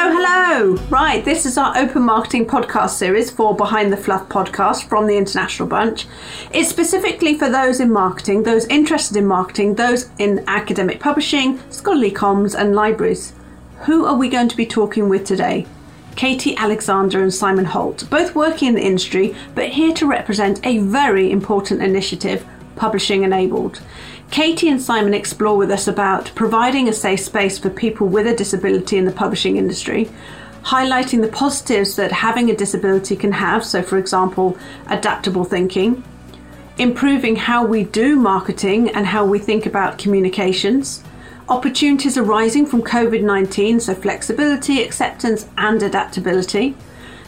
Hello, hello. Right, this is our open marketing podcast series for Behind the Fluff podcast from the International Bunch. It's specifically for those in marketing, those interested in marketing, those in academic publishing, scholarly comms, and libraries. Who are we going to be talking with today? Katie Alexander and Simon Holt, both working in the industry but here to represent a very important initiative, Publishing Enabled. Katie and Simon explore with us about providing a safe space for people with a disability in the publishing industry, highlighting the positives that having a disability can have, so, for example, adaptable thinking, improving how we do marketing and how we think about communications, opportunities arising from COVID 19, so flexibility, acceptance, and adaptability.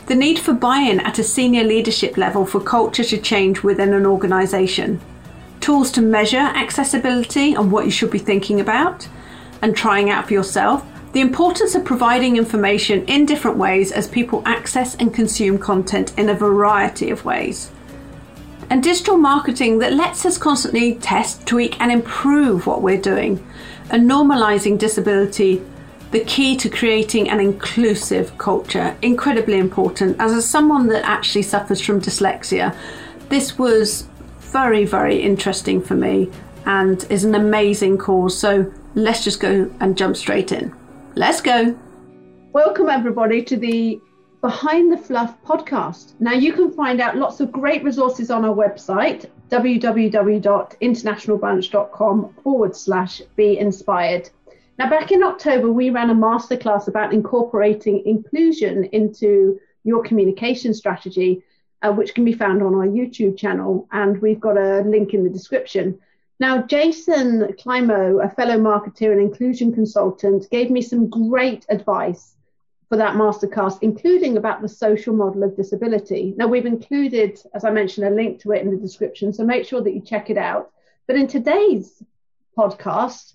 The need for buy in at a senior leadership level for culture to change within an organisation tools to measure accessibility and what you should be thinking about and trying out for yourself, the importance of providing information in different ways as people access and consume content in a variety of ways. And digital marketing that lets us constantly test, tweak, and improve what we're doing, and normalizing disability, the key to creating an inclusive culture. Incredibly important. As someone that actually suffers from dyslexia, this was very, very interesting for me and is an amazing cause. So let's just go and jump straight in. Let's go. Welcome, everybody, to the Behind the Fluff podcast. Now, you can find out lots of great resources on our website, www.internationalbunch.com forward slash be inspired. Now, back in October, we ran a masterclass about incorporating inclusion into your communication strategy uh, which can be found on our YouTube channel. And we've got a link in the description. Now, Jason Climo, a fellow marketer and inclusion consultant, gave me some great advice for that masterclass, including about the social model of disability. Now, we've included, as I mentioned, a link to it in the description, so make sure that you check it out. But in today's podcast,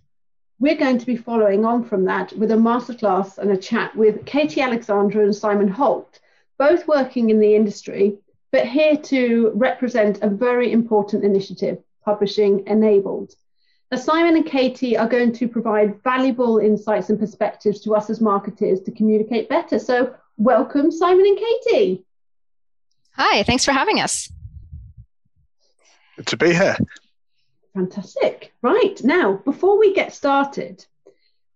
we're going to be following on from that with a masterclass and a chat with Katie Alexander and Simon Holt, both working in the industry but here to represent a very important initiative, Publishing Enabled. Now, Simon and Katie are going to provide valuable insights and perspectives to us as marketers to communicate better. So, welcome, Simon and Katie. Hi, thanks for having us. Good to be here. Fantastic. Right, now, before we get started,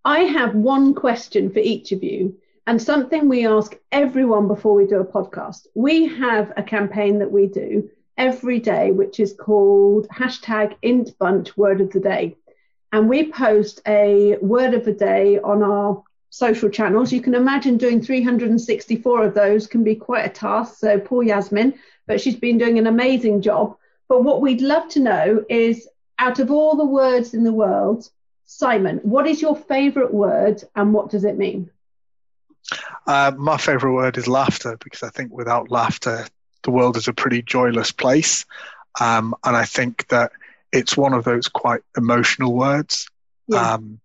I have one question for each of you and something we ask everyone before we do a podcast. We have a campaign that we do every day, which is called hashtag IntBunch Word of the Day. And we post a word of the day on our social channels. You can imagine doing 364 of those can be quite a task. So poor Yasmin, but she's been doing an amazing job. But what we'd love to know is out of all the words in the world, Simon, what is your favorite word and what does it mean? Uh, my favorite word is laughter because I think without laughter, the world is a pretty joyless place. Um, and I think that it's one of those quite emotional words. Yeah. Um,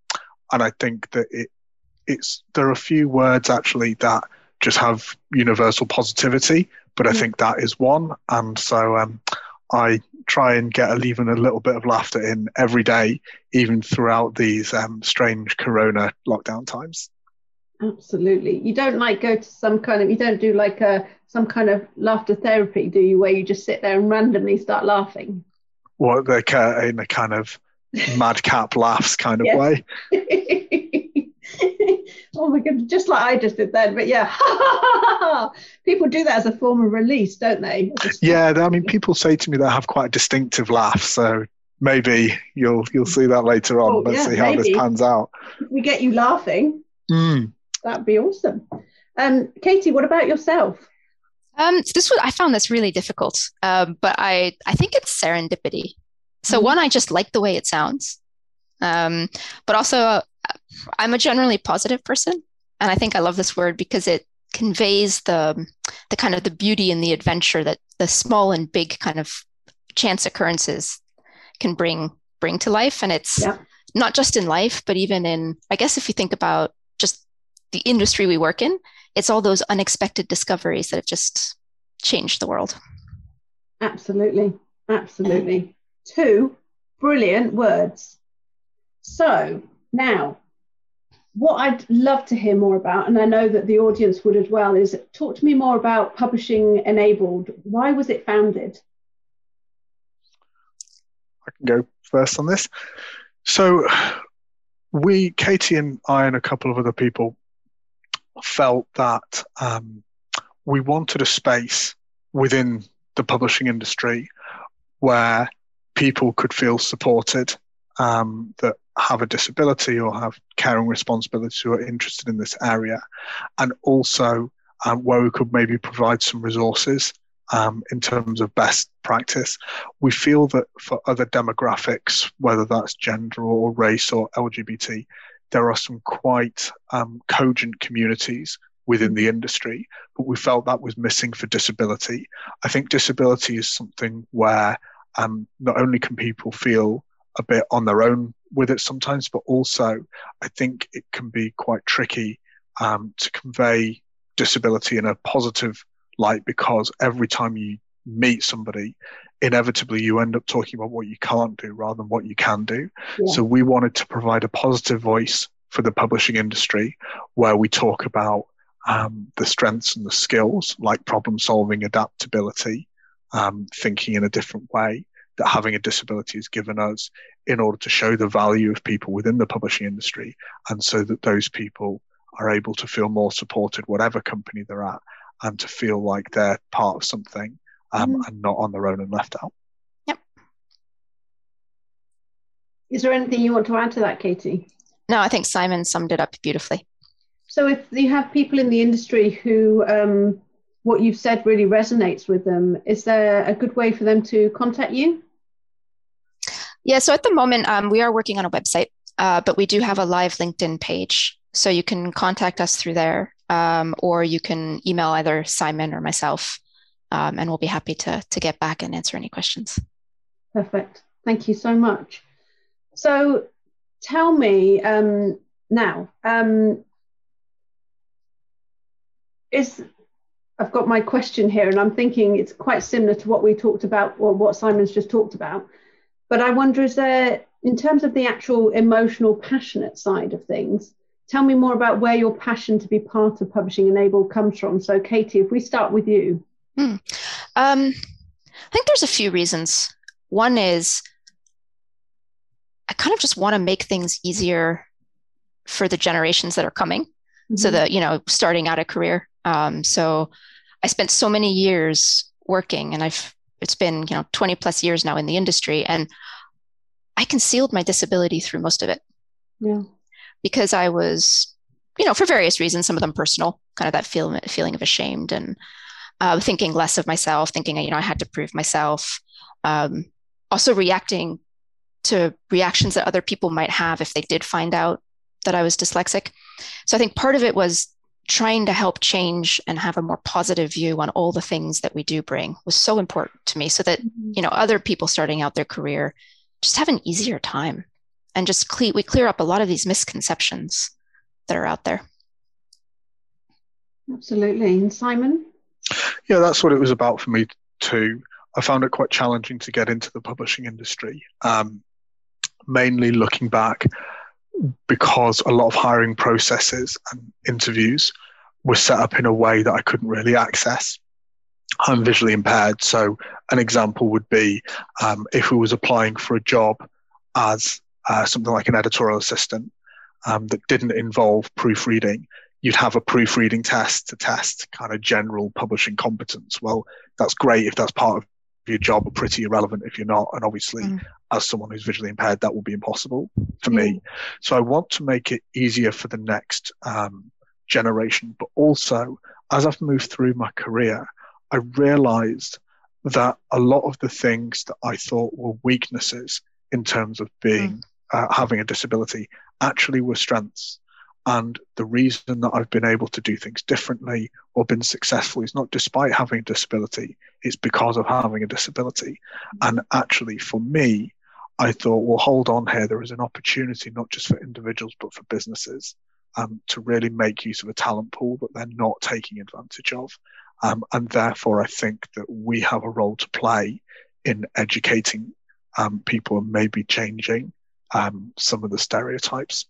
and I think that it, it's there are a few words actually that just have universal positivity, but I mm. think that is one. And so um, I try and get even a little bit of laughter in every day, even throughout these um, strange Corona lockdown times. Absolutely. You don't like go to some kind of you don't do like a some kind of laughter therapy, do you? Where you just sit there and randomly start laughing. What like uh, in a kind of madcap laughs kind of way. oh my god, just like I just did then. But yeah, people do that as a form of release, don't they? Yeah, I mean, people say to me they have quite a distinctive laugh, so maybe you'll you'll see that later on. Oh, Let's yeah, see how maybe. this pans out. we get you laughing. Mm that'd be awesome. Um, Katie, what about yourself? Um, this was I found this really difficult, um, but I I think it's serendipity. So mm-hmm. one, I just like the way it sounds, um, but also uh, I'm a generally positive person, and I think I love this word because it conveys the the kind of the beauty and the adventure that the small and big kind of chance occurrences can bring bring to life, and it's yeah. not just in life, but even in I guess if you think about the industry we work in, it's all those unexpected discoveries that have just changed the world. Absolutely. Absolutely. Two brilliant words. So now what I'd love to hear more about, and I know that the audience would as well, is talk to me more about Publishing Enabled. Why was it founded? I can go first on this. So, we, Katie and I, and a couple of other people, felt that um, we wanted a space within the publishing industry where people could feel supported um, that have a disability or have caring responsibilities who are interested in this area, and also um, where we could maybe provide some resources um, in terms of best practice. We feel that for other demographics, whether that's gender or race or LGBT, there are some quite um, cogent communities within the industry, but we felt that was missing for disability. I think disability is something where um, not only can people feel a bit on their own with it sometimes, but also I think it can be quite tricky um, to convey disability in a positive light because every time you meet somebody, inevitably you end up talking about what you can't do rather than what you can do. Yeah. So we wanted to provide a positive voice for the publishing industry where we talk about um, the strengths and the skills like problem solving, adaptability, um, thinking in a different way that having a disability has given us in order to show the value of people within the publishing industry and so that those people are able to feel more supported whatever company they're at and to feel like they're part of something um, mm. and not on their own and left out yep is there anything you want to add to that katie no i think simon summed it up beautifully so if you have people in the industry who um, what you've said really resonates with them, is there a good way for them to contact you? Yeah, so at the moment, um, we are working on a website, uh, but we do have a live LinkedIn page. So you can contact us through there, um, or you can email either Simon or myself, um, and we'll be happy to, to get back and answer any questions. Perfect. Thank you so much. So tell me um, now, um, is I've got my question here, and I'm thinking it's quite similar to what we talked about, or what Simon's just talked about. But I wonder, is there, in terms of the actual emotional, passionate side of things, tell me more about where your passion to be part of Publishing Enabled comes from. So, Katie, if we start with you. Hmm. Um, I think there's a few reasons. One is I kind of just want to make things easier for the generations that are coming. Mm-hmm. So that, you know, starting out a career. Um, so I spent so many years working and I've it's been, you know, 20 plus years now in the industry and I concealed my disability through most of it. Yeah. Because I was, you know, for various reasons, some of them personal, kind of that feel, feeling of ashamed and uh, thinking less of myself, thinking, you know, I had to prove myself. Um, also reacting to reactions that other people might have if they did find out that I was dyslexic. So I think part of it was trying to help change and have a more positive view on all the things that we do bring was so important to me so that mm-hmm. you know other people starting out their career just have an easier time and just cle- we clear up a lot of these misconceptions that are out there absolutely and simon yeah that's what it was about for me too i found it quite challenging to get into the publishing industry um, mainly looking back because a lot of hiring processes and interviews were set up in a way that I couldn't really access. I'm visually impaired, so an example would be um, if we was applying for a job as uh, something like an editorial assistant um, that didn't involve proofreading, you'd have a proofreading test to test kind of general publishing competence. Well, that's great if that's part of your job, but pretty irrelevant if you're not. And obviously, mm as someone who's visually impaired, that will be impossible for me. Mm. So I want to make it easier for the next um, generation. But also, as I've moved through my career, I realized that a lot of the things that I thought were weaknesses in terms of being mm. uh, having a disability actually were strengths. And the reason that I've been able to do things differently or been successful is not despite having a disability, it's because of having a disability. And actually, for me, I thought, well, hold on here. There is an opportunity not just for individuals, but for businesses um, to really make use of a talent pool that they're not taking advantage of. Um, and therefore, I think that we have a role to play in educating um, people and maybe changing um, some of the stereotypes.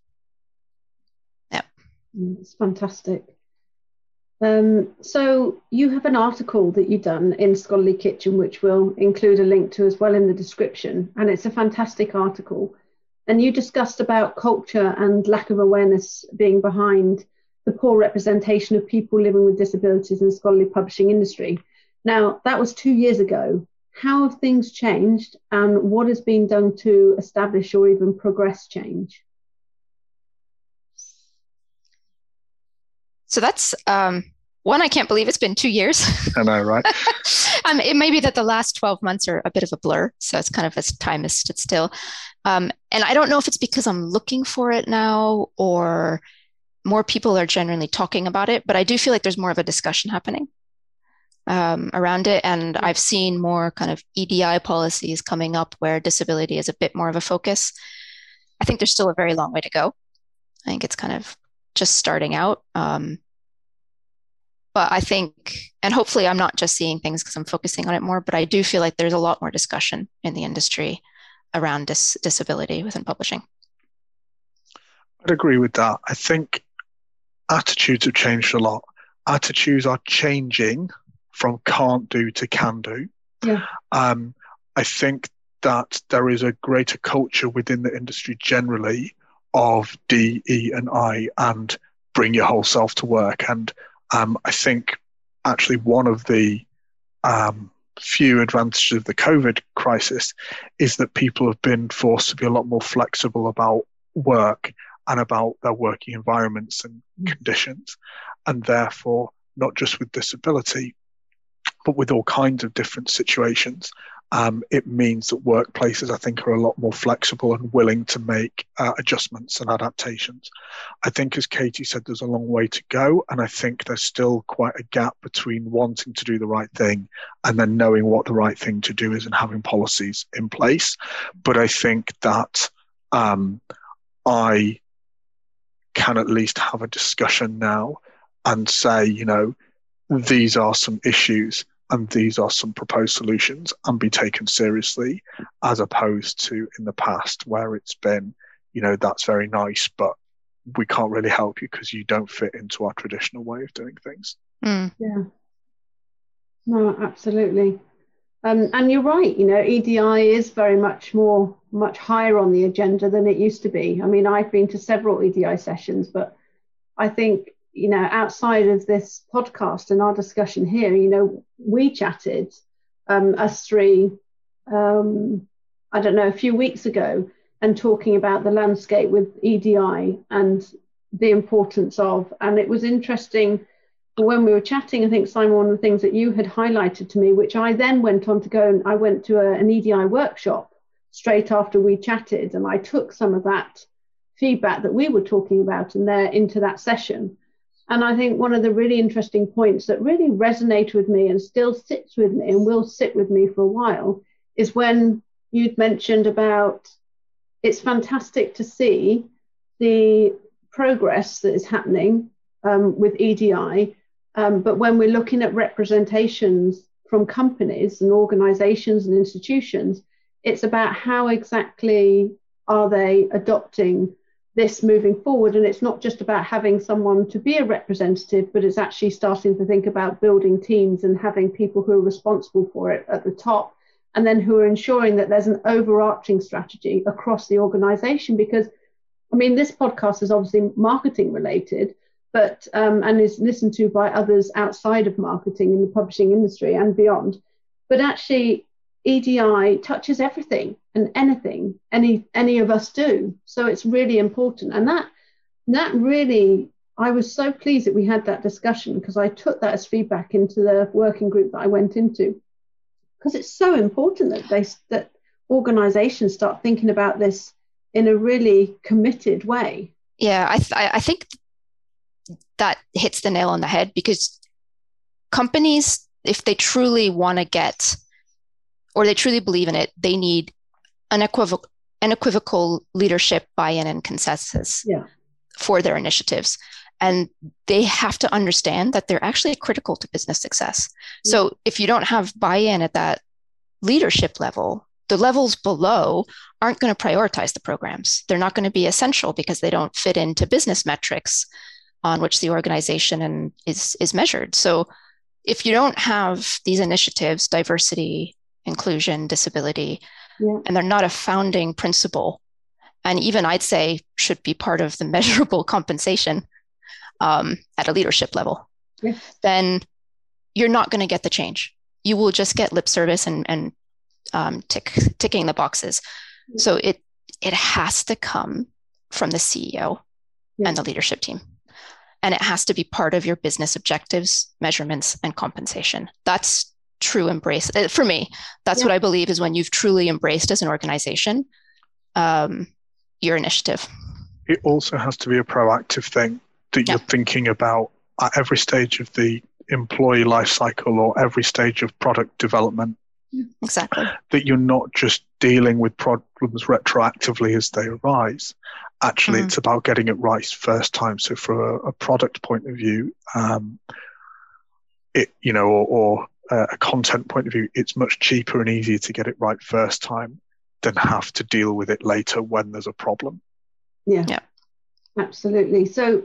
It's fantastic. Um, so you have an article that you've done in Scholarly Kitchen, which we'll include a link to as well in the description, and it's a fantastic article. And you discussed about culture and lack of awareness being behind the poor representation of people living with disabilities in the scholarly publishing industry. Now, that was two years ago. How have things changed, and what has been done to establish or even progress change? So that's um, one. I can't believe it's been two years. I know, right? um, it may be that the last 12 months are a bit of a blur. So it's kind of as time has stood still. Um, and I don't know if it's because I'm looking for it now or more people are generally talking about it, but I do feel like there's more of a discussion happening um, around it. And I've seen more kind of EDI policies coming up where disability is a bit more of a focus. I think there's still a very long way to go. I think it's kind of just starting out. Um, but I think, and hopefully, I'm not just seeing things because I'm focusing on it more, but I do feel like there's a lot more discussion in the industry around dis- disability within publishing. I'd agree with that. I think attitudes have changed a lot. Attitudes are changing from can't do to can do. Yeah. Um, I think that there is a greater culture within the industry generally of D, E, and I, and bring your whole self to work. And um, I think actually one of the um, few advantages of the COVID crisis is that people have been forced to be a lot more flexible about work and about their working environments and mm. conditions. And therefore, not just with disability, but with all kinds of different situations, um, it means that workplaces, I think, are a lot more flexible and willing to make uh, adjustments and adaptations. I think, as Katie said, there's a long way to go. And I think there's still quite a gap between wanting to do the right thing and then knowing what the right thing to do is and having policies in place. But I think that um, I can at least have a discussion now and say, you know, these are some issues and these are some proposed solutions and be taken seriously as opposed to in the past where it's been you know that's very nice but we can't really help you because you don't fit into our traditional way of doing things. Mm. yeah. No absolutely. Um, and you're right you know edi is very much more much higher on the agenda than it used to be. I mean i've been to several edi sessions but i think you know, outside of this podcast and our discussion here, you know, we chatted, um, us three, um, I don't know, a few weeks ago, and talking about the landscape with EDI and the importance of. And it was interesting when we were chatting. I think Simon, one of the things that you had highlighted to me, which I then went on to go and I went to a, an EDI workshop straight after we chatted, and I took some of that feedback that we were talking about in there into that session and I think one of the really interesting points that really resonated with me and still sits with me and will sit with me for a while is when you'd mentioned about it's fantastic to see the progress that is happening um, with EDI. Um, but when we're looking at representations from companies and organizations and institutions, it's about how exactly are they adopting this moving forward. And it's not just about having someone to be a representative, but it's actually starting to think about building teams and having people who are responsible for it at the top, and then who are ensuring that there's an overarching strategy across the organization. Because, I mean, this podcast is obviously marketing related. But um, and is listened to by others outside of marketing in the publishing industry and beyond. But actually, EDI touches everything and anything any any of us do. So it's really important, and that that really I was so pleased that we had that discussion because I took that as feedback into the working group that I went into because it's so important that they that organizations start thinking about this in a really committed way. Yeah, I th- I think that hits the nail on the head because companies if they truly want to get or they truly believe in it, they need unequivocal, unequivocal leadership buy-in and consensus yeah. for their initiatives and they have to understand that they're actually critical to business success yeah. so if you don't have buy-in at that leadership level the levels below aren't going to prioritize the programs they're not going to be essential because they don't fit into business metrics on which the organization and is is measured. So if you don't have these initiatives, diversity, inclusion, disability, yeah. and they're not a founding principle, and even I'd say should be part of the measurable compensation um, at a leadership level, yeah. then you're not going to get the change. You will just get lip service and, and um, tick, ticking the boxes. Yeah. So it it has to come from the CEO and the leadership team and it has to be part of your business objectives, measurements, and compensation. That's true embrace uh, for me. That's yeah. what I believe is when you've truly embraced as an organization um, your initiative. It also has to be a proactive thing that yeah. you're thinking about at every stage of the employee life cycle or every stage of product development. Exactly. That you're not just dealing with problems retroactively as they arise, actually mm-hmm. it's about getting it right first time so for a, a product point of view um, it you know or, or uh, a content point of view it's much cheaper and easier to get it right first time than have to deal with it later when there's a problem. Yeah. Yeah. Absolutely. So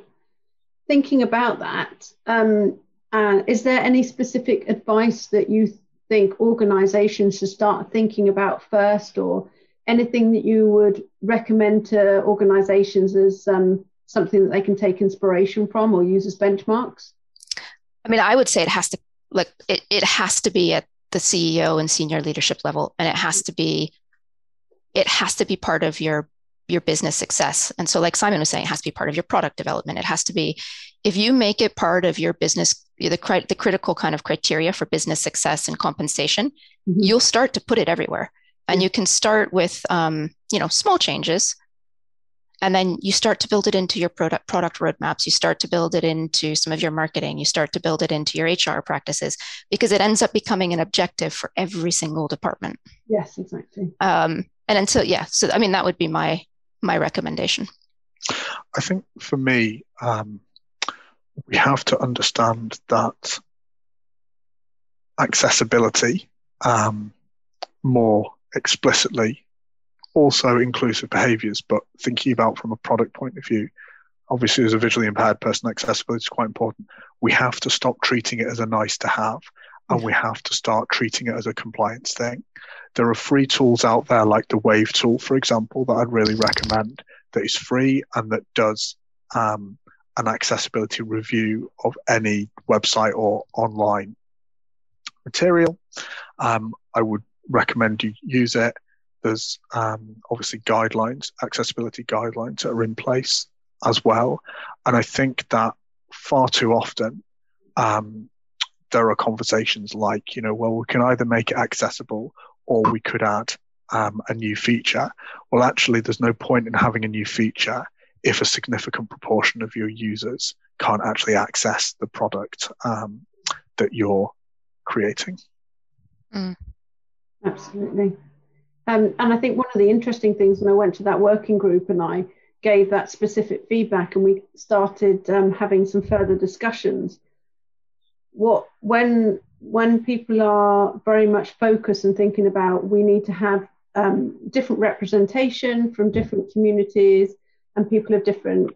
thinking about that um, uh, is there any specific advice that you think organizations should start thinking about first or anything that you would recommend to organizations as um, something that they can take inspiration from or use as benchmarks? I mean, I would say it has to look it, it has to be at the CEO and senior leadership level, and it has to be it has to be part of your your business success. And so, like Simon was saying, it has to be part of your product development. It has to be if you make it part of your business the, the critical kind of criteria for business success and compensation, mm-hmm. you'll start to put it everywhere and you can start with um, you know small changes and then you start to build it into your product product roadmaps. You start to build it into some of your marketing. You start to build it into your hr practices because it ends up becoming an objective for every single department. Yes exactly. Um, and until yeah so i mean that would be my my recommendation. I think for me um, we have to understand that accessibility um, more explicitly also inclusive behaviors, but thinking about from a product point of view, obviously as a visually impaired person, accessibility is quite important. We have to stop treating it as a nice to have and we have to start treating it as a compliance thing. There are free tools out there like the Wave tool, for example, that I'd really recommend that is free and that does um, an accessibility review of any website or online material. Um, I would recommend you use it. There's um, obviously guidelines, accessibility guidelines that are in place as well. And I think that far too often um, there are conversations like, you know, well, we can either make it accessible or we could add um, a new feature. Well, actually, there's no point in having a new feature if a significant proportion of your users can't actually access the product um, that you're creating. Mm. Absolutely. Um, and I think one of the interesting things when I went to that working group and I gave that specific feedback and we started um, having some further discussions, what when when people are very much focused and thinking about we need to have um, different representation from different communities and people of different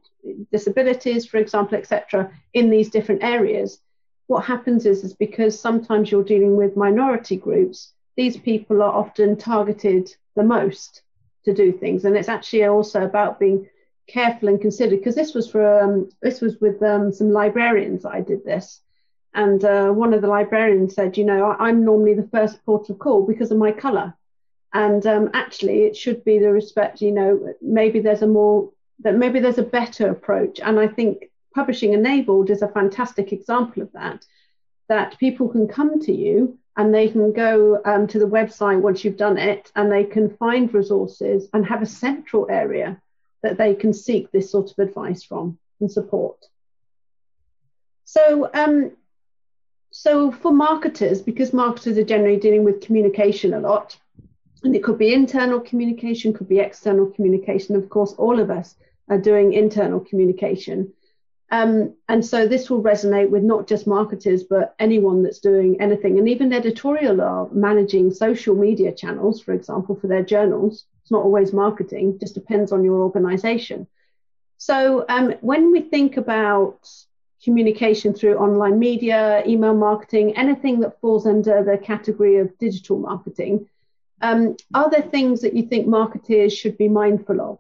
disabilities, for example, etc., in these different areas, what happens is is because sometimes you're dealing with minority groups these people are often targeted the most to do things. And it's actually also about being careful and considered because this was for um, this was with um, some librarians i did this. And uh, one of the librarians said you know i'm normally the first port of call because of my color and um, actually it should be the respect you know maybe there's a more that maybe there's a better approach. And i think publishing enabled is a fantastic example of that that people can come to you and they can go um, to the website once you've done it and they can find resources and have a central area that they can seek this sort of advice from and support. So, um, so for marketers, because marketers are generally dealing with communication a lot, and it could be internal communication, could be external communication. Of course, all of us are doing internal communication. Um, and so this will resonate with not just marketers, but anyone that's doing anything. And even editorial are managing social media channels, for example, for their journals. It's not always marketing, just depends on your organization. So um, when we think about communication through online media, email marketing, anything that falls under the category of digital marketing, um, are there things that you think marketers should be mindful of?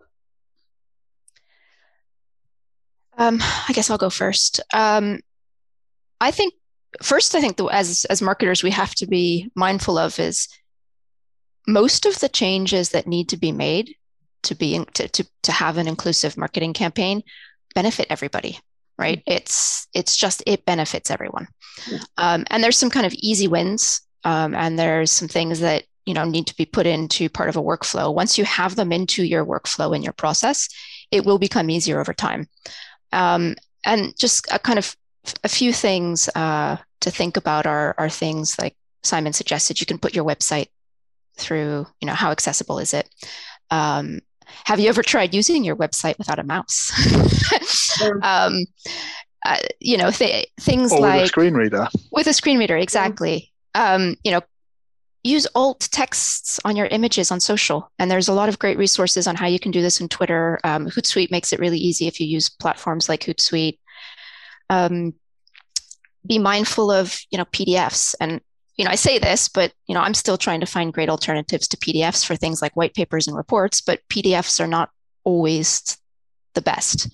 Um, I guess I'll go first. Um, I think first, I think the, as as marketers, we have to be mindful of is most of the changes that need to be made to be to, to, to have an inclusive marketing campaign benefit everybody right? It's it's just it benefits everyone. Yeah. um, and there's some kind of easy wins um, and there's some things that you know need to be put into part of a workflow. Once you have them into your workflow and your process it will become easier over time um, and just a kind of a few things uh, to think about are, are things like simon suggested you can put your website through you know how accessible is it um, have you ever tried using your website without a mouse? um, uh, you know, th- things or like with a screen reader. With a screen reader, exactly. Um, you know, use alt texts on your images on social. And there's a lot of great resources on how you can do this in Twitter. Um, Hootsuite makes it really easy if you use platforms like Hootsuite. Um, be mindful of you know PDFs and you know, I say this, but you know, I'm still trying to find great alternatives to PDFs for things like white papers and reports, but PDFs are not always the best.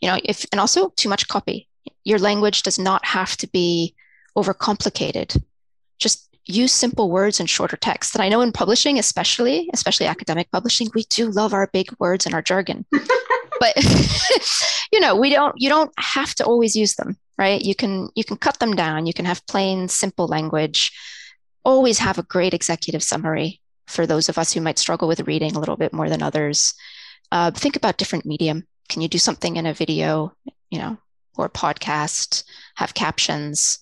You know, if and also too much copy. Your language does not have to be overcomplicated. Use simple words and shorter text. And I know in publishing, especially, especially academic publishing, we do love our big words and our jargon. but you know, we don't you don't have to always use them right? You can you can cut them down. You can have plain simple language. Always have a great executive summary for those of us who might struggle with reading a little bit more than others. Uh, think about different medium. Can you do something in a video you know or podcast? Have captions?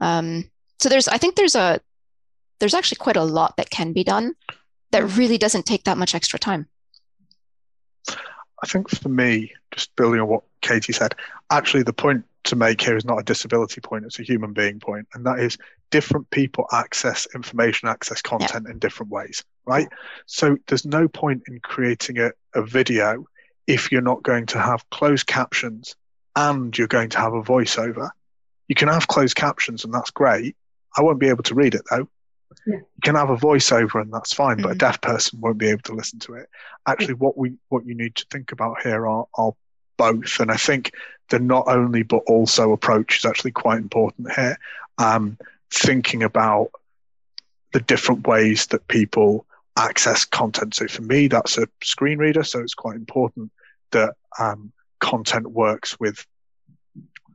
Um, so there's i think there's a there's actually quite a lot that can be done that hmm. really doesn't take that much extra time i think for me just building on what katie said actually the point to make here is not a disability point, it's a human being point, and that is different people access information, access content yeah. in different ways, right? So there's no point in creating a, a video if you're not going to have closed captions and you're going to have a voiceover. You can have closed captions and that's great. I won't be able to read it though. Yeah. You can have a voiceover and that's fine, mm-hmm. but a mm-hmm. deaf person won't be able to listen to it. Actually, what we what you need to think about here are, are both. And I think the not only but also approach is actually quite important here. Um, thinking about the different ways that people access content. So for me, that's a screen reader. So it's quite important that um, content works with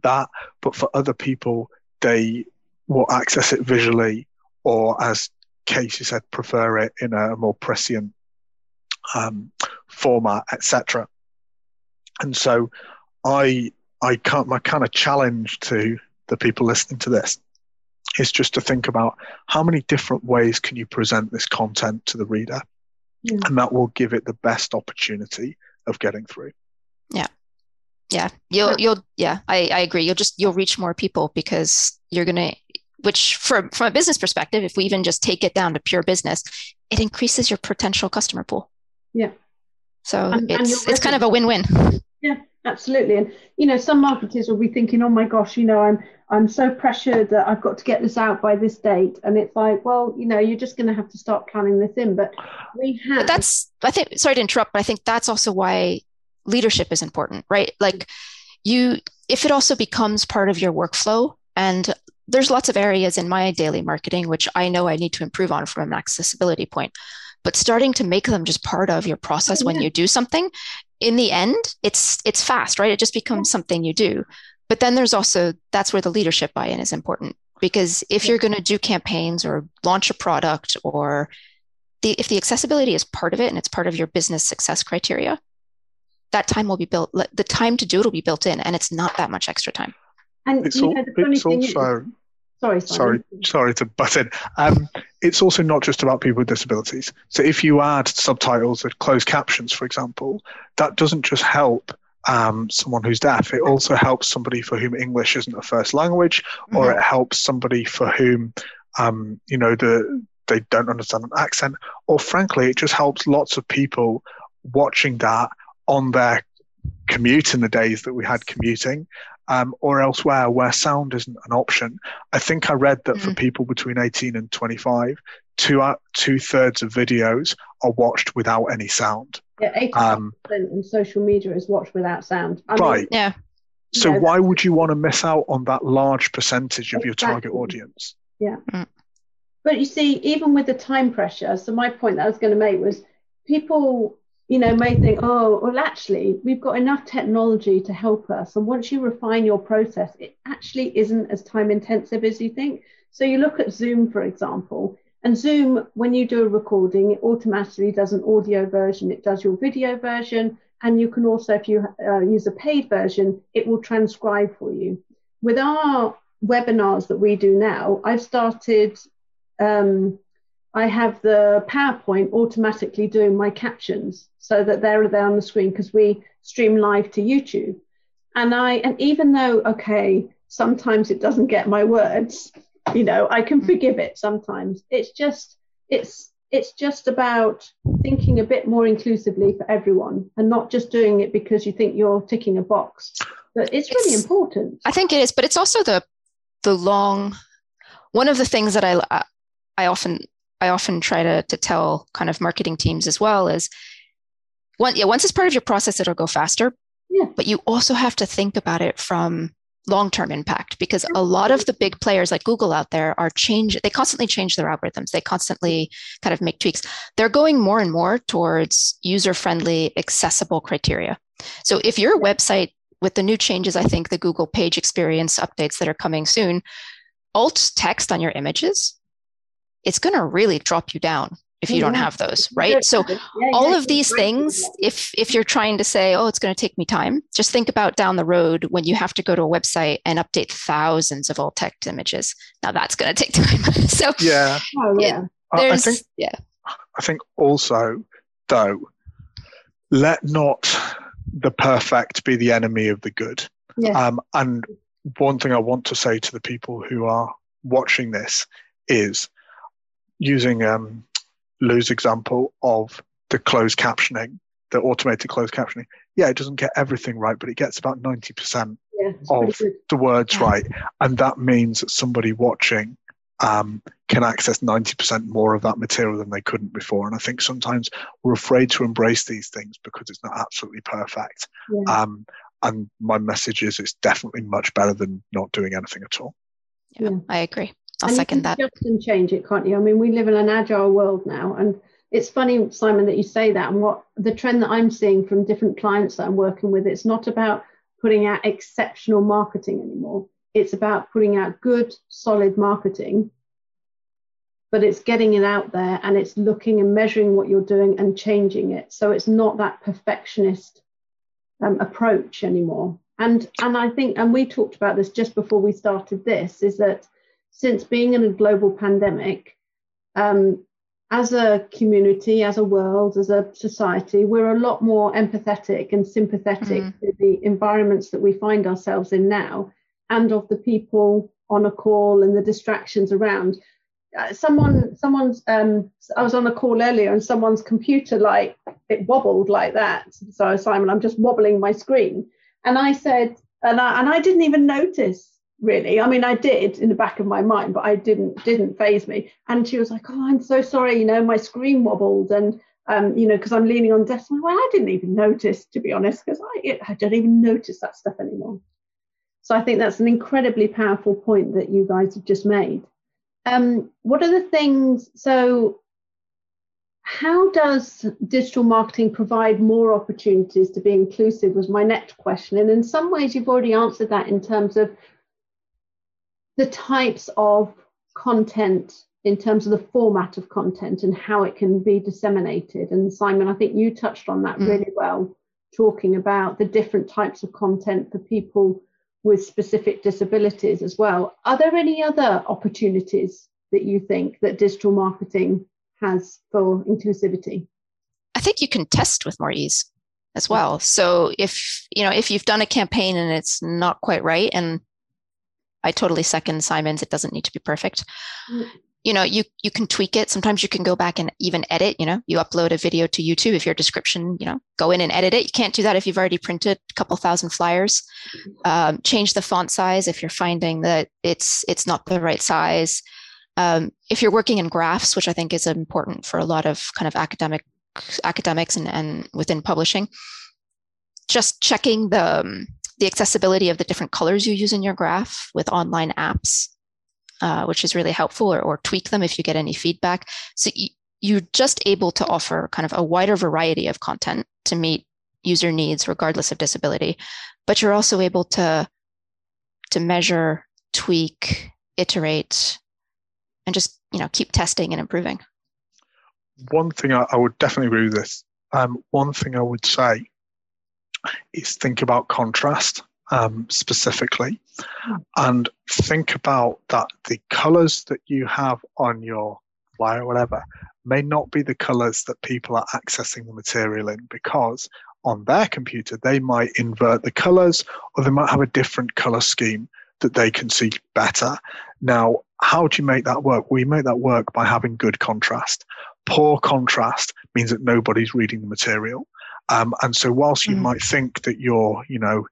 that. But for other people, they will access it visually, or as Casey said, prefer it in a more prescient um, format, etc. And so I I can't my kind of challenge to the people listening to this is just to think about how many different ways can you present this content to the reader? Yeah. and that will give it the best opportunity of getting through. Yeah. Yeah. You'll you'll yeah I, I agree. You'll just you'll reach more people because you're gonna which from from a business perspective if we even just take it down to pure business it increases your potential customer pool yeah so and, it's and it's kind of a win-win yeah, absolutely. And you know, some marketers will be thinking, "Oh my gosh, you know, I'm I'm so pressured that I've got to get this out by this date." And it's like, well, you know, you're just going to have to start planning this in. But we have. But that's I think. Sorry to interrupt, but I think that's also why leadership is important, right? Like you, if it also becomes part of your workflow, and there's lots of areas in my daily marketing which I know I need to improve on from an accessibility point but starting to make them just part of your process oh, yeah. when you do something in the end, it's it's fast, right? It just becomes something you do. But then there's also that's where the leadership buy-in is important because if you're going to do campaigns or launch a product or the if the accessibility is part of it and it's part of your business success criteria, that time will be built. The time to do it will be built in, and it's not that much extra time. And it's, you know, the funny thing also, is, Sorry, sorry, sorry to butt in. Um, it's also not just about people with disabilities. So if you add subtitles or closed captions, for example, that doesn't just help um, someone who's deaf. It also helps somebody for whom English isn't a first language, or mm-hmm. it helps somebody for whom, um, you know, the they don't understand an accent, or frankly, it just helps lots of people watching that on their commute in the days that we had commuting, um, or elsewhere where sound isn't an option. I think I read that mm. for people between 18 and 25, two uh, two thirds of videos are watched without any sound. Yeah, 80% um, on social media is watched without sound. I right. Mean, yeah. So why would you want to miss out on that large percentage of exactly. your target audience? Yeah. Mm. But you see, even with the time pressure, so my point that I was going to make was people, you know, may think, oh, well, actually, we've got enough technology to help us. And once you refine your process, it actually isn't as time intensive as you think. So you look at Zoom, for example, and Zoom, when you do a recording, it automatically does an audio version, it does your video version. And you can also, if you uh, use a paid version, it will transcribe for you. With our webinars that we do now, I've started um, I have the PowerPoint automatically doing my captions so that they're there on the screen because we stream live to YouTube. And I and even though okay, sometimes it doesn't get my words, you know, I can forgive it sometimes. It's just it's it's just about thinking a bit more inclusively for everyone and not just doing it because you think you're ticking a box. But it's, it's really important. I think it is, but it's also the the long one of the things that I I often I often try to, to tell kind of marketing teams as well is one, yeah, once it's part of your process, it'll go faster. Yeah. But you also have to think about it from long-term impact because a lot of the big players like Google out there are change they constantly change their algorithms. They constantly kind of make tweaks. They're going more and more towards user-friendly, accessible criteria. So if your website with the new changes, I think the Google page experience updates that are coming soon, alt text on your images it's going to really drop you down if you don't have those right? so all of these things if if you're trying to say oh it's going to take me time just think about down the road when you have to go to a website and update thousands of alt text images. Now that's going to take time. So yeah, oh, yeah. there's I think, yeah. I think also though let not the perfect be the enemy of the good. Yeah. um, and one thing i want to say to the people who are watching this is using um, Lou's example of the closed captioning, the automated closed captioning, yeah, it doesn't get everything right, but it gets about 90% yeah, of the words yeah. right. And that means that somebody watching um, can access 90% more of that material than they couldn't before. And I think sometimes we're afraid to embrace these things because it's not absolutely perfect. Yeah. Um, and my message is it's definitely much better than not doing anything at all. Yeah, I agree. I'll and second that. Just and change it, can't you? I mean, we live in an agile world now, and it's funny, Simon, that you say that. And what the trend that I'm seeing from different clients that I'm working with, it's not about putting out exceptional marketing anymore. It's about putting out good, solid marketing, but it's getting it out there and it's looking and measuring what you're doing and changing it. So it's not that perfectionist um, approach anymore. And and I think, and we talked about this just before we started this, is that since being in a global pandemic, um, as a community, as a world, as a society, we're a lot more empathetic and sympathetic mm. to the environments that we find ourselves in now and of the people on a call and the distractions around. Uh, someone, someone's, um, I was on a call earlier and someone's computer, like, it wobbled like that. So, Simon, I'm just wobbling my screen. And I said, and I, and I didn't even notice really. I mean i did in the back of my mind but i didn't didn't faze me. And she was like oh i'm so sorry you know my screen wobbled and um, you know because i'm leaning on desk well i didn't even notice to be honest because I, I don't even notice that stuff anymore. So i think that's an incredibly powerful point that you guys have just made. Um, what are the things so how does digital marketing provide more opportunities to be inclusive was my next question. And in some ways you've already answered that in terms of the types of content in terms of the format of content and how it can be disseminated. And Simon, I think you touched on that mm. really well, talking about the different types of content for people with specific disabilities as well. Are there any other opportunities that you think that digital marketing has for inclusivity? I think you can test with more ease as well. So if you know if you've done a campaign and it's not quite right and I totally second Simon's. It doesn't need to be perfect. you know you you can tweak it. Sometimes you can go back and even edit you know you upload a video to youtube if your description you know go in and edit it. You can't do that if you've already printed a couple thousand flyers. Um, change the font size if you're finding that it's it's not the right size. Um, if you're working in graphs which i think is important for a lot of kind of academic academics and, and within publishing just checking the um, the accessibility of the different colors you use in your graph with online apps uh, which is really helpful, or, or, tweak them if you get any feedback. So you, you're just able to offer kind of a wider variety of content to meet user needs, regardless of disability. But you're also able to to measure, tweak, iterate, and just you know keep testing and improving. One thing I, I would definitely agree with this. Um, one thing I would say is think about contrast um, specifically. And think about that the colors that you have on your flyer or whatever may not be the colors that people are accessing the material in because on their computer they might invert the colors or they might have a different color scheme that they can see better. Now how do you make that work? Well make that work by having good contrast. Poor contrast means that nobody's reading the material um, and so whilst you mm. might think that you're you know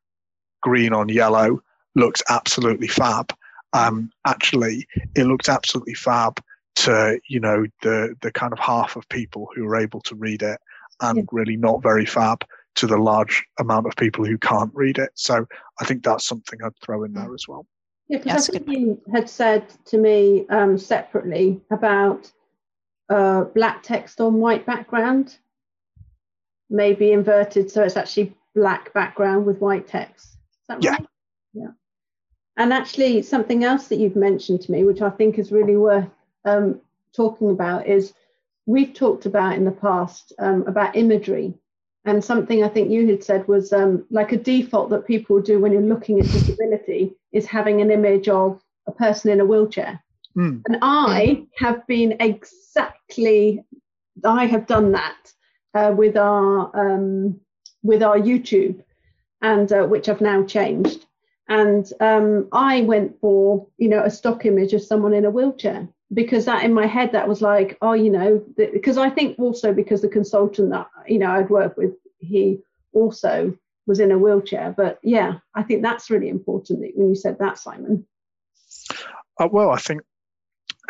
green on yellow looks absolutely fab. Um, actually, it looks absolutely fab to you know the the kind of half of people who are able to read it, and yeah. really not very fab to the large amount of people who can't read it. So I think that's something I'd throw in there as well. Yeah, because I think you had said to me um, separately about uh, black text on white background, maybe inverted, so it's actually black background with white text that yeah. right? Yeah. And actually, something else that you've mentioned to me, which I think is really worth um, talking about, is we've talked about in the past um, about imagery. And something I think you had said was um, like a default that people do when you're looking at disability is having an image of a person in a wheelchair. Mm. And I have been exactly, I have done that uh, with our um, with our YouTube and uh, which I've now changed. And um, I went for, you know, a stock image of someone in a wheelchair because that in my head that was like, oh, you know, because I think also because the consultant that you know I'd worked with, he also was in a wheelchair. But yeah, I think that's really important when you said that, Simon. Uh, well, I think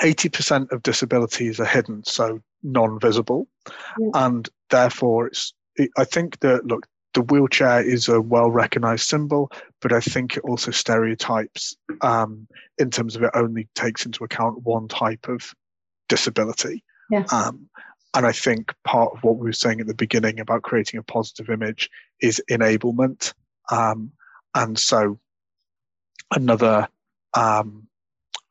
80% of disabilities are hidden, so non-visible, yeah. and therefore it's. I think that look, the wheelchair is a well recognized symbol, but I think it also stereotypes um, in terms of it only takes into account one type of disability. Yeah. Um, and I think part of what we were saying at the beginning about creating a positive image is enablement. Um, and so another um,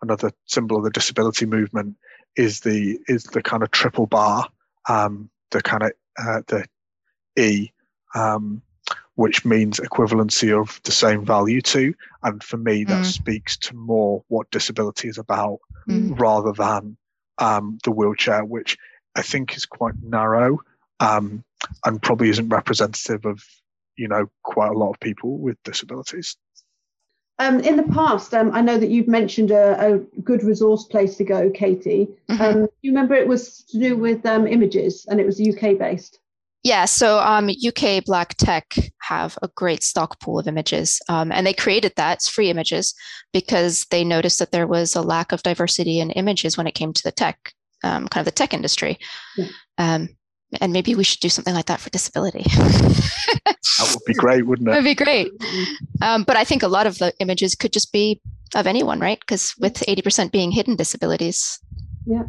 another symbol of the disability movement is the is the kind of triple bar, um, the kind of uh, the E um, which means equivalency of the same value to. And for me, that mm. speaks to more what disability is about mm. rather than um, the wheelchair, which I think is quite narrow um, and probably isn't representative of, you know, quite a lot of people with disabilities. Um, in the past, um, I know that you've mentioned a, a, good resource place to go, Katie. Mm-hmm. Um, you remember it was to do with um, images and it was UK based? Yeah, so um, UK Black Tech have a great stock pool of images, um, and they created that it's free images because they noticed that there was a lack of diversity in images when it came to the tech, um, kind of the tech industry. Yeah. And maybe we should do something like that for disability. that would be great, wouldn't it? It would be great. Um, but I think a lot of the images could just be of anyone, right? Because with 80% being hidden disabilities. Yeah.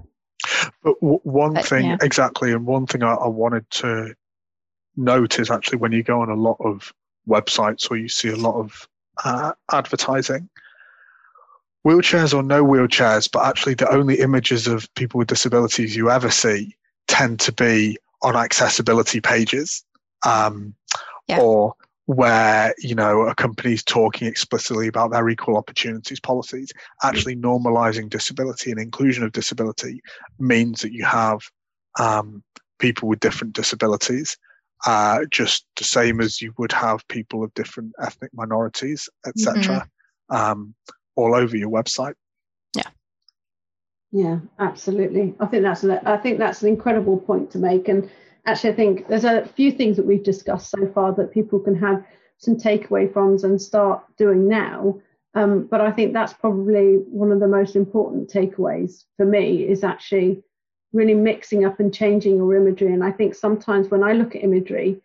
But w- one but, thing, yeah. exactly, and one thing I, I wanted to note is actually when you go on a lot of websites or you see a lot of uh, advertising, wheelchairs or no wheelchairs, but actually the only images of people with disabilities you ever see tend to be on accessibility pages um, yeah. or where you know a company's talking explicitly about their equal opportunities policies actually normalizing disability and inclusion of disability means that you have um, people with different disabilities uh, just the same as you would have people of different ethnic minorities etc mm-hmm. um, all over your website yeah absolutely. I think that's an, I think that's an incredible point to make. And actually, I think there's a few things that we've discussed so far that people can have some takeaway from and start doing now. Um, but I think that's probably one of the most important takeaways for me is actually really mixing up and changing your imagery. And I think sometimes when I look at imagery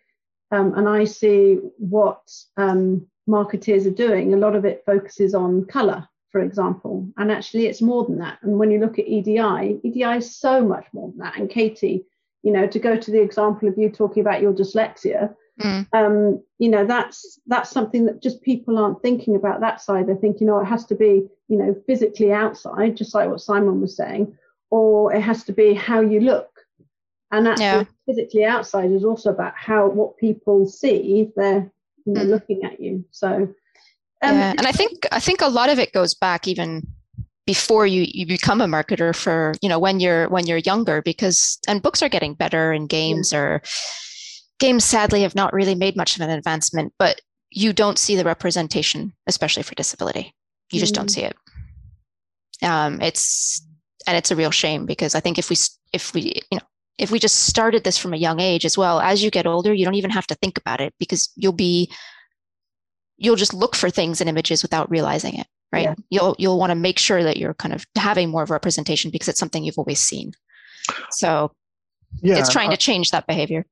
um, and I see what um, marketeers are doing, a lot of it focuses on color for example. And actually, it's more than that. And when you look at EDI, EDI is so much more than that. And Katie, you know, to go to the example of you talking about your dyslexia, mm. um, you know, that's that's something that just people aren't thinking about that side. They're thinking, oh, it has to be, you know, physically outside, just like what Simon was saying, or it has to be how you look. And actually, yeah. physically outside is also about how what people see if they're you know, mm. looking at you. So um, yeah, and I think I think a lot of it goes back even before you you become a marketer for you know when you're when you're younger because and books are getting better and games yeah. are games sadly have not really made much of an advancement but you don't see the representation especially for disability. You just mm. don't see it. Um, it's and it's a real shame because i think if we if we you know if we just started this from a young age as well as you get older you don't even have to think about it because you'll be you'll just look for things in images without realizing it right yeah. you'll you'll want to make sure that you're kind of having more of representation because it's something you've always seen so yeah, it's trying to change that behavior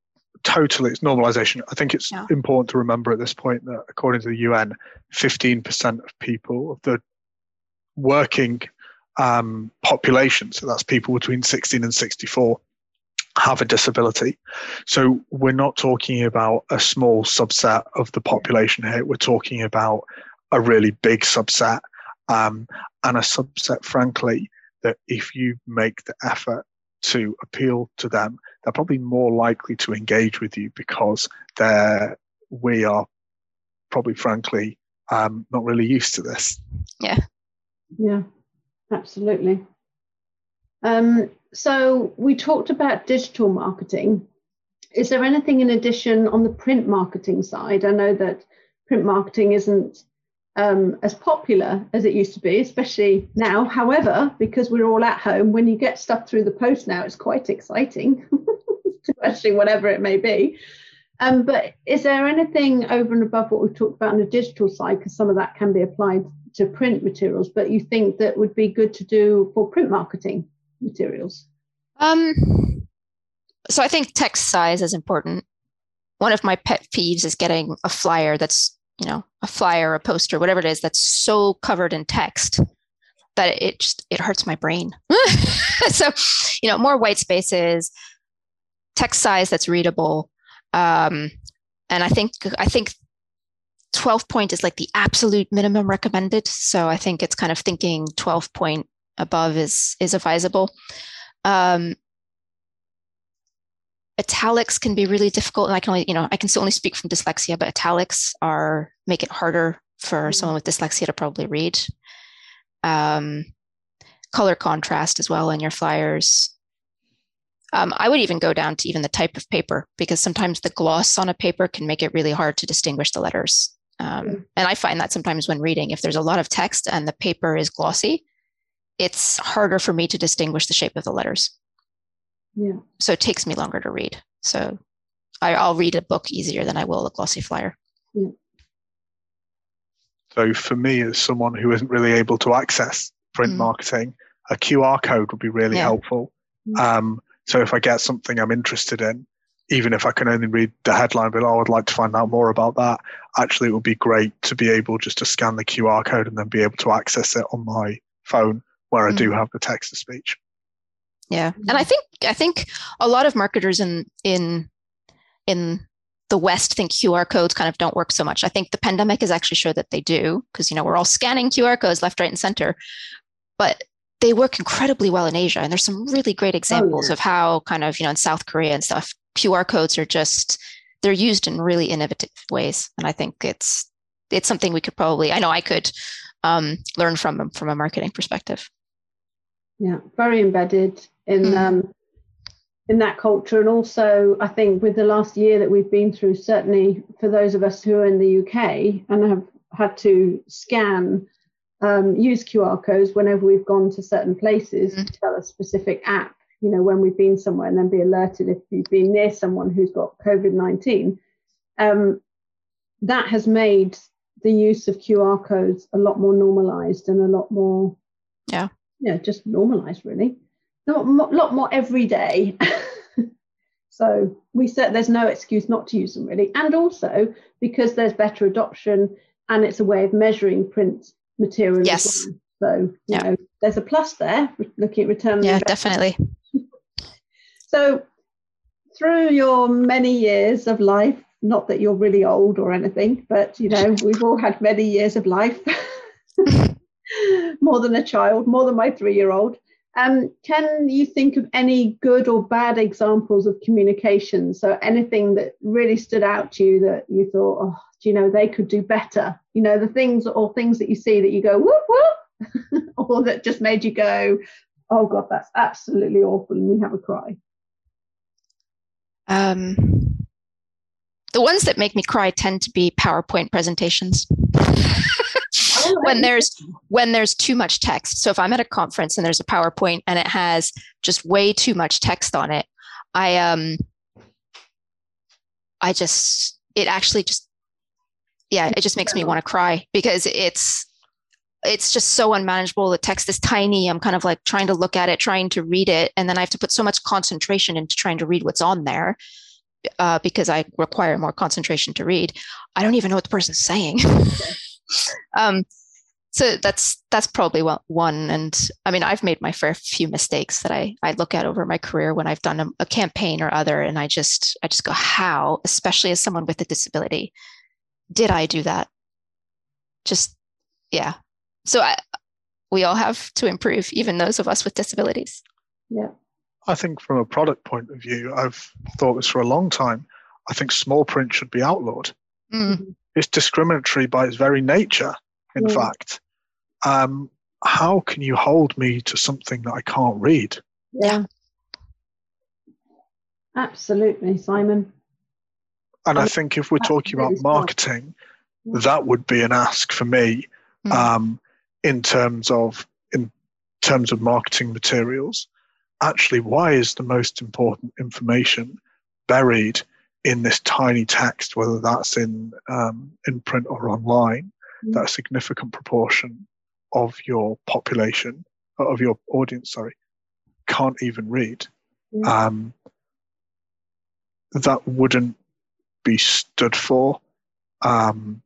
totally it's normalization i think it's yeah. important to remember at this point that according to the un 15% of people of the working um, population so that's people between 16 and 64 have a disability. So we're not talking about a small subset of the population here. We're talking about a really big subset, um, and a subset, frankly, that if you make the effort to appeal to them, they're probably more likely to engage with you because they're we are probably, frankly, um, not really used to this. Yeah. Yeah, absolutely. Um, so we talked about digital marketing. Is there anything in addition on the print marketing side? I know that print marketing isn't um, as popular as it used to be, especially now. However, because we're all at home, when you get stuff through the post now, it's quite exciting, especially whatever it may be. Um, but is there anything over and above what we've talked about on the digital side, because some of that can be applied to print materials, but you think that would be good to do for print marketing? Materials? Um, so I think text size is important. One of my pet peeves is getting a flyer that's, you know, a flyer, a poster, whatever it is, that's so covered in text that it just it hurts my brain. so, you know, more white spaces, text size that's readable. Um, and I think I think 12 point is like the absolute minimum recommended. So I think it's kind of thinking 12 point above is is advisable. Um, italics can be really difficult, and I can only you know I can still only speak from dyslexia, but italics are make it harder for mm-hmm. someone with dyslexia to probably read. Um, color contrast as well in your flyers. Um, I would even go down to even the type of paper because sometimes the gloss on a paper can make it really hard to distinguish the letters. Um, mm. And I find that sometimes when reading, if there's a lot of text and the paper is glossy, it's harder for me to distinguish the shape of the letters. Yeah. So it takes me longer to read. So I, will read a book easier than I will a glossy flyer. Yeah. So for me, as someone who isn't really able to access print mm. marketing, a QR code would be really yeah. helpful. Mm. Um, so if I get something I'm interested in, even if I can only read the headline, but oh, I'd like to find out more about that. Actually, it would be great to be able just to scan the QR code and then be able to access it on my phone where I do mm. have the text to speech. Yeah, and I think I think a lot of marketers in in in the West think QR codes kind of don't work so much. I think the pandemic has actually showed that they do because you know we're all scanning QR codes left, right, and center, but they work incredibly well in Asia. And there's some really great examples oh, yeah. of how kind of you know in South Korea and stuff, QR codes are just they're used in really innovative ways, and I think it's it's something we could probably I know I could um, learn from them from a marketing perspective yeah very embedded in mm. um, in that culture and also i think with the last year that we've been through certainly for those of us who are in the uk and have had to scan um, use QR codes whenever we've gone to certain places mm. to tell a specific app, you know, when we've been somewhere and then be alerted if you've been near someone who's got COVID 19. Um, that has made the use of QR codes a lot more normalized and a lot more, yeah, yeah, just normalized really. A lot, lot more every day. so we said there's no excuse not to use them really, and also because there's better adoption and it's a way of measuring print material. Yes. Well. So you yeah. know, there's a plus there. Looking at return. Yeah, definitely. so through your many years of life, not that you're really old or anything, but you know, we've all had many years of life. more than a child, more than my three-year-old. Um, can you think of any good or bad examples of communication? So anything that really stood out to you that you thought, oh, you know, they could do better? You know, the things or things that you see that you go, whoop, whoop, or that just made you go, oh God, that's absolutely awful, and you have a cry. Um, the ones that make me cry tend to be PowerPoint presentations. When there's when there's too much text. So if I'm at a conference and there's a PowerPoint and it has just way too much text on it, I um I just it actually just yeah, it just makes me want to cry because it's it's just so unmanageable. The text is tiny. I'm kind of like trying to look at it, trying to read it, and then I have to put so much concentration into trying to read what's on there uh, because I require more concentration to read. I don't even know what the person's saying. um, so that's that's probably one. And I mean, I've made my fair few mistakes that I I look at over my career when I've done a, a campaign or other, and I just I just go, how, especially as someone with a disability, did I do that? Just yeah. So I, we all have to improve, even those of us with disabilities. Yeah. I think from a product point of view, I've thought this for a long time. I think small print should be outlawed. Mm. It's discriminatory by its very nature, in yeah. fact. Um, how can you hold me to something that I can't read? Yeah. Absolutely, Simon. And I think if we're talking about marketing, that would be an ask for me mm. um, in terms of in terms of marketing materials actually why is the most important information buried in this tiny text, whether that's in um, in print or online, mm. that a significant proportion of your population, of your audience, sorry, can't even read. Mm. Um, that wouldn't be stood for um,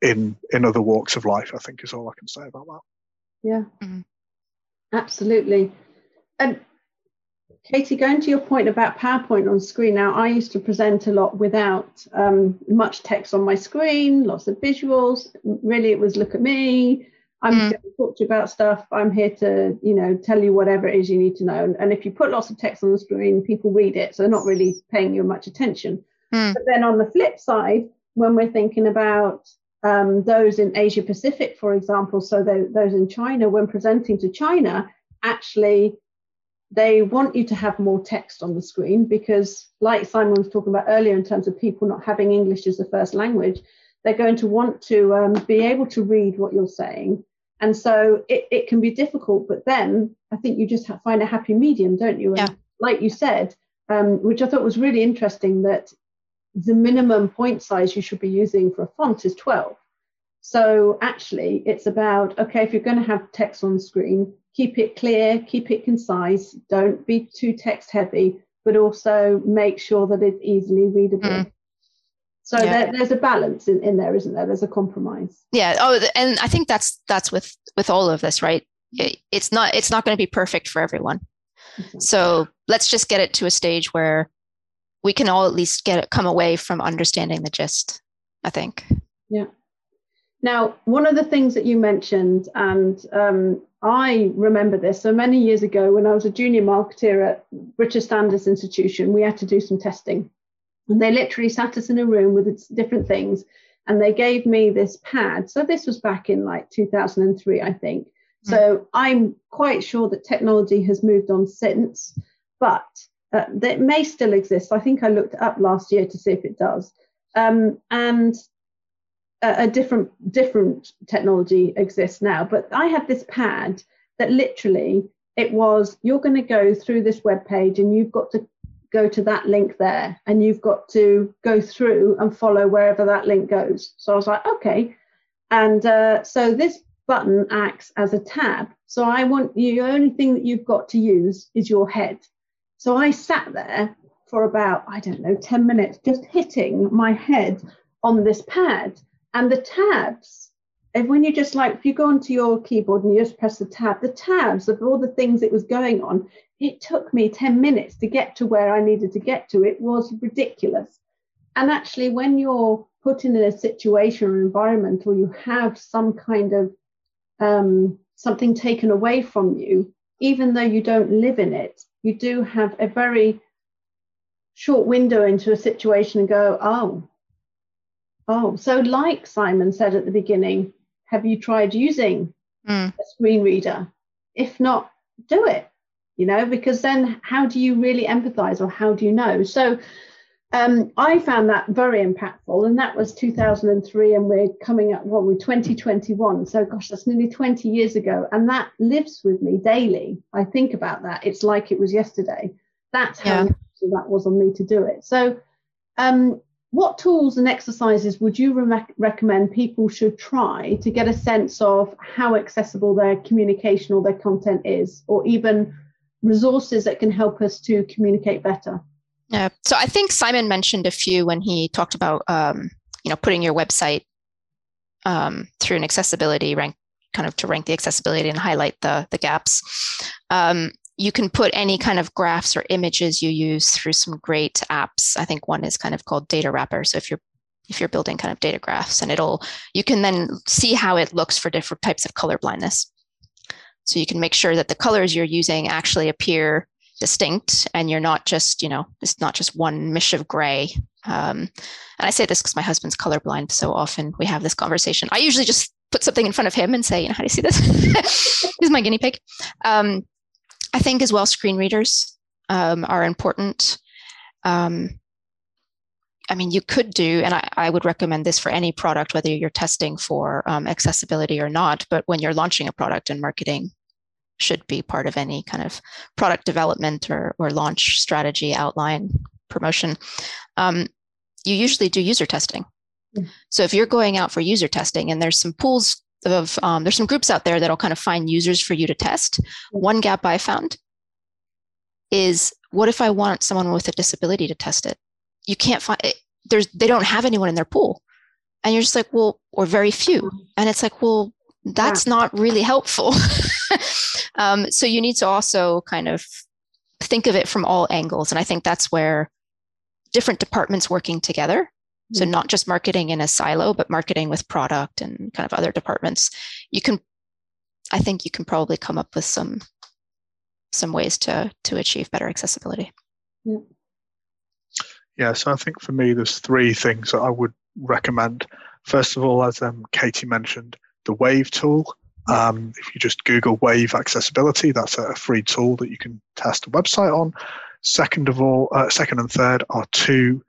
in in other walks of life. I think is all I can say about that. Yeah, mm-hmm. absolutely. And Katie, going to your point about PowerPoint on screen, now I used to present a lot without um, much text on my screen, lots of visuals. Really, it was look at me. I'm mm. here to talk to you about stuff. I'm here to, you know, tell you whatever it is you need to know. And, and if you put lots of text on the screen, people read it, so they're not really paying you much attention. Mm. But then on the flip side, when we're thinking about um, those in Asia Pacific, for example, so those in China, when presenting to China, actually they want you to have more text on the screen because, like Simon was talking about earlier, in terms of people not having English as the first language, they're going to want to um, be able to read what you're saying. And so it, it can be difficult, but then I think you just find a happy medium, don't you? And yeah. like you said, um, which I thought was really interesting, that the minimum point size you should be using for a font is 12. So actually, it's about okay, if you're going to have text on screen, keep it clear, keep it concise, don't be too text heavy, but also make sure that it's easily readable. Mm. So yeah. there, there's a balance in, in there, isn't there? There's a compromise. Yeah. Oh, and I think that's that's with with all of this, right? It, it's not it's not going to be perfect for everyone. Exactly. So let's just get it to a stage where we can all at least get it come away from understanding the gist. I think. Yeah. Now, one of the things that you mentioned, and um, I remember this, so many years ago when I was a junior marketer at British Standards Institution, we had to do some testing. And they literally sat us in a room with different things, and they gave me this pad. So this was back in like 2003, I think. Mm. So I'm quite sure that technology has moved on since, but uh, that may still exist. I think I looked up last year to see if it does. Um, and a, different different technology exists now, but I had this pad that literally it was you're going to go through this web page and you've got to go to that link there and you've got to go through and follow wherever that link goes. So I was like, okay. And uh, so this button acts as a tab. So I want you, the only thing that you've got to use is your head. So I sat there for about, I don't know, 10 minutes, just hitting my head on this pad. And the tabs, and when you just like, if you go onto your keyboard and you just press the tab, the tabs of all the things it was going on, it took me 10 minutes to get to where I needed to get to. It was ridiculous. And actually, when you're put in a situation or environment or you have some kind of um, something taken away from you, even though you don't live in it, you do have a very short window into a situation and go, oh, oh. So, like Simon said at the beginning, have you tried using mm. a screen reader? If not, do it, you know, because then how do you really empathize or how do you know? So, um, I found that very impactful, and that was 2003, and we're coming up, what, we're 2021. So, gosh, that's nearly 20 years ago, and that lives with me daily. I think about that. It's like it was yesterday. That's how yeah. that was on me to do it. So, um, what tools and exercises would you re- recommend people should try to get a sense of how accessible their communication or their content is, or even resources that can help us to communicate better? Yeah. So I think Simon mentioned a few when he talked about um, you know putting your website um, through an accessibility rank, kind of to rank the accessibility and highlight the the gaps. Um, you can put any kind of graphs or images you use through some great apps. I think one is kind of called Data Wrapper. So if you're if you're building kind of data graphs, and it'll you can then see how it looks for different types of color blindness. So you can make sure that the colors you're using actually appear distinct and you're not just you know it's not just one mish of gray um, and i say this because my husband's colorblind so often we have this conversation i usually just put something in front of him and say you know how do you see this he's my guinea pig um, i think as well screen readers um, are important um, I mean, you could do, and I, I, would recommend this for any product, whether you're testing for um, accessibility or not. But when you're launching a product and marketing should be part of any kind of product development or, or launch strategy outline promotion um, you usually do user testing mm. so if you're going out for user testing and there's some pools of um, there's some groups out there that'll kind of find users for you to test one gap i found is what if i want someone with a disability to test it you can't find it, there's they don't have anyone in their pool and you're just like well or very few and it's like well that's yeah. not really helpful Um, so you need to also kind of think of it from all angles. And I think that's where different departments working together. So not just marketing in a silo, but marketing with product and kind of other departments. You can, I think you can probably come up with some some ways to to achieve better accessibility. Yeah. yeah so I think for me, there's three things that I would recommend. First of all, as um, Katie mentioned, the Wave tool. Um, if you just Google Wave Accessibility, that's a free tool that you can test a website on. Second of all, uh, second and third are two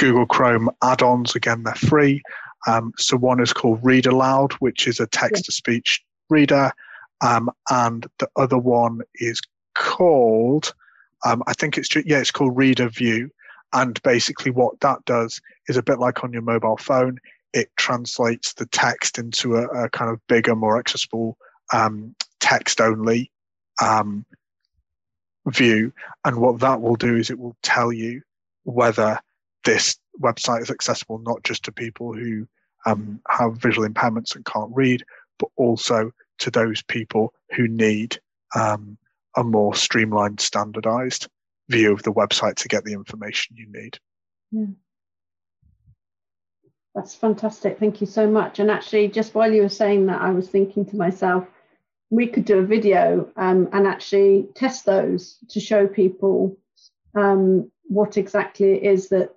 Google Chrome add-ons. Again, they're free. Um, so one is called Read Aloud, which is a text-to-speech reader, um, and the other one is called, um, I think it's yeah, it's called Reader View. And basically, what that does is a bit like on your mobile phone it translates the text into a, a kind of bigger, more accessible um, text only um, view. And what that will do is it will tell you whether this website is accessible not just to people who um, have visual impairments and can't read, but also to those people who need um, a more streamlined, standardized view of the website to get the information you need. Yeah. That's fantastic. Thank you so much. And actually, just while you were saying that, I was thinking to myself, we could do a video um, and actually test those to show people um, what exactly it is that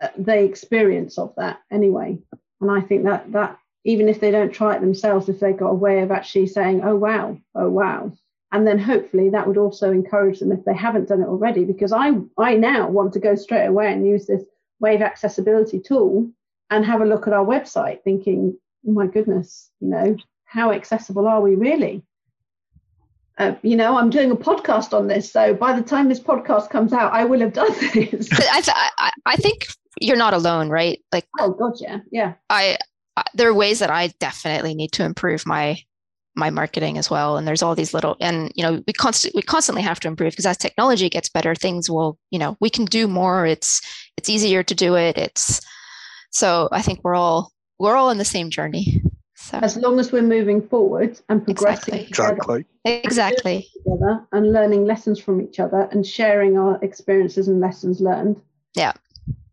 uh, they experience of that anyway. And I think that that even if they don't try it themselves, if they've got a way of actually saying, "Oh wow, oh wow," and then hopefully that would also encourage them if they haven't done it already. Because I I now want to go straight away and use this Wave accessibility tool and have a look at our website thinking, oh my goodness, you know, how accessible are we really? Uh, you know, I'm doing a podcast on this, so by the time this podcast comes out, I will have done this. I, th- I, I think you're not alone, right? Like, oh god, yeah, yeah. I, I there are ways that I definitely need to improve my my marketing as well. And there's all these little and you know we constantly we constantly have to improve because as technology gets better things will you know we can do more. It's it's easier to do it. It's so i think we're all we're all in the same journey. So as long as we're moving forward and progressing exactly. Exactly. Together and learning lessons from each other and sharing our experiences and lessons learned. Yeah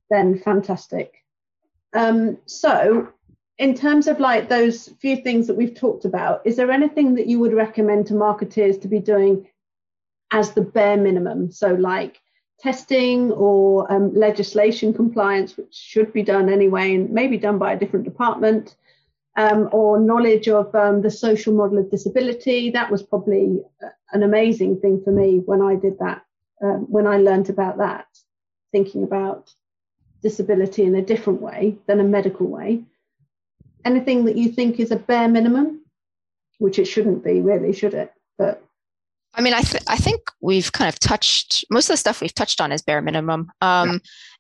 then fantastic um, so in terms of like those few things that we've talked about, is there anything that you would recommend to marketeers to be doing as the bare minimum? So, like testing or um, legislation compliance, which should be done anyway and maybe done by a different department, um, or knowledge of um, the social model of disability. That was probably uh, an amazing thing for me when I did that, uh, when I learned about that, thinking about disability in a different way than a medical way anything that you think is a bare minimum, which it shouldn't be, really, should it? But I mean, I th- I think we've kind of touched most of the stuff we've touched on is bare minimum, um, yeah.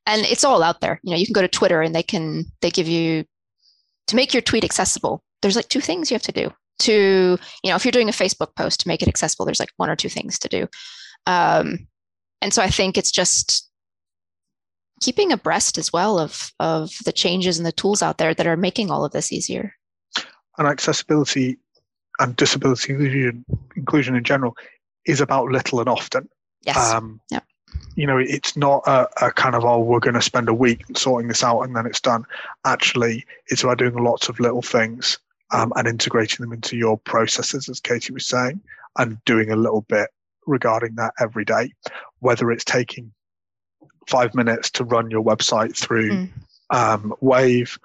and it's all out there. You know, you can go to Twitter and they can they give you to make your tweet accessible. There's like two things you have to do. To you know, if you're doing a Facebook post to make it accessible, there's like one or two things to do. Um, and so I think it's just keeping abreast as well of of the changes and the tools out there that are making all of this easier. And accessibility and disability inclusion, inclusion in general is about little and often. Yes. Um, yeah. You know, it's not a, a kind of, oh, we're going to spend a week sorting this out and then it's done. Actually, it's about doing lots of little things um, and integrating them into your processes, as Katie was saying, and doing a little bit regarding that every day, whether it's taking five minutes to run your website through mm. um, Wave,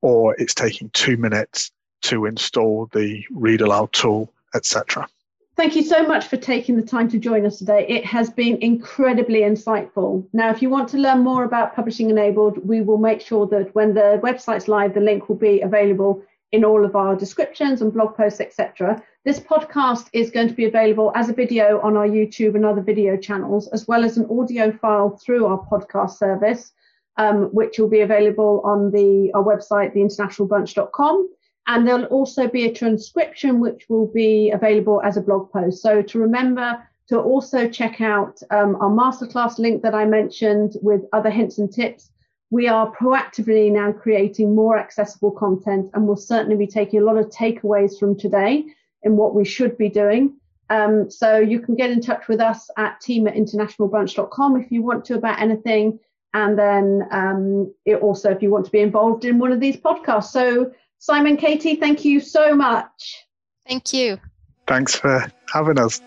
or it's taking two minutes to install the read aloud tool, etc. Thank you so much for taking the time to join us today. It has been incredibly insightful. Now, if you want to learn more about Publishing Enabled, we will make sure that when the website's live, the link will be available in all of our descriptions and blog posts, etc. This podcast is going to be available as a video on our YouTube and other video channels, as well as an audio file through our podcast service, um, which will be available on the our website, theinternationalbunch.com. And there'll also be a transcription which will be available as a blog post. So to remember to also check out um, our masterclass link that I mentioned with other hints and tips we are proactively now creating more accessible content and we'll certainly be taking a lot of takeaways from today in what we should be doing. Um, so you can get in touch with us at team at internationalbunch.com if you want to about anything. And then um, also if you want to be involved in one of these podcasts. So Simon, Katie, thank you so much. Thank you. Thanks for having us.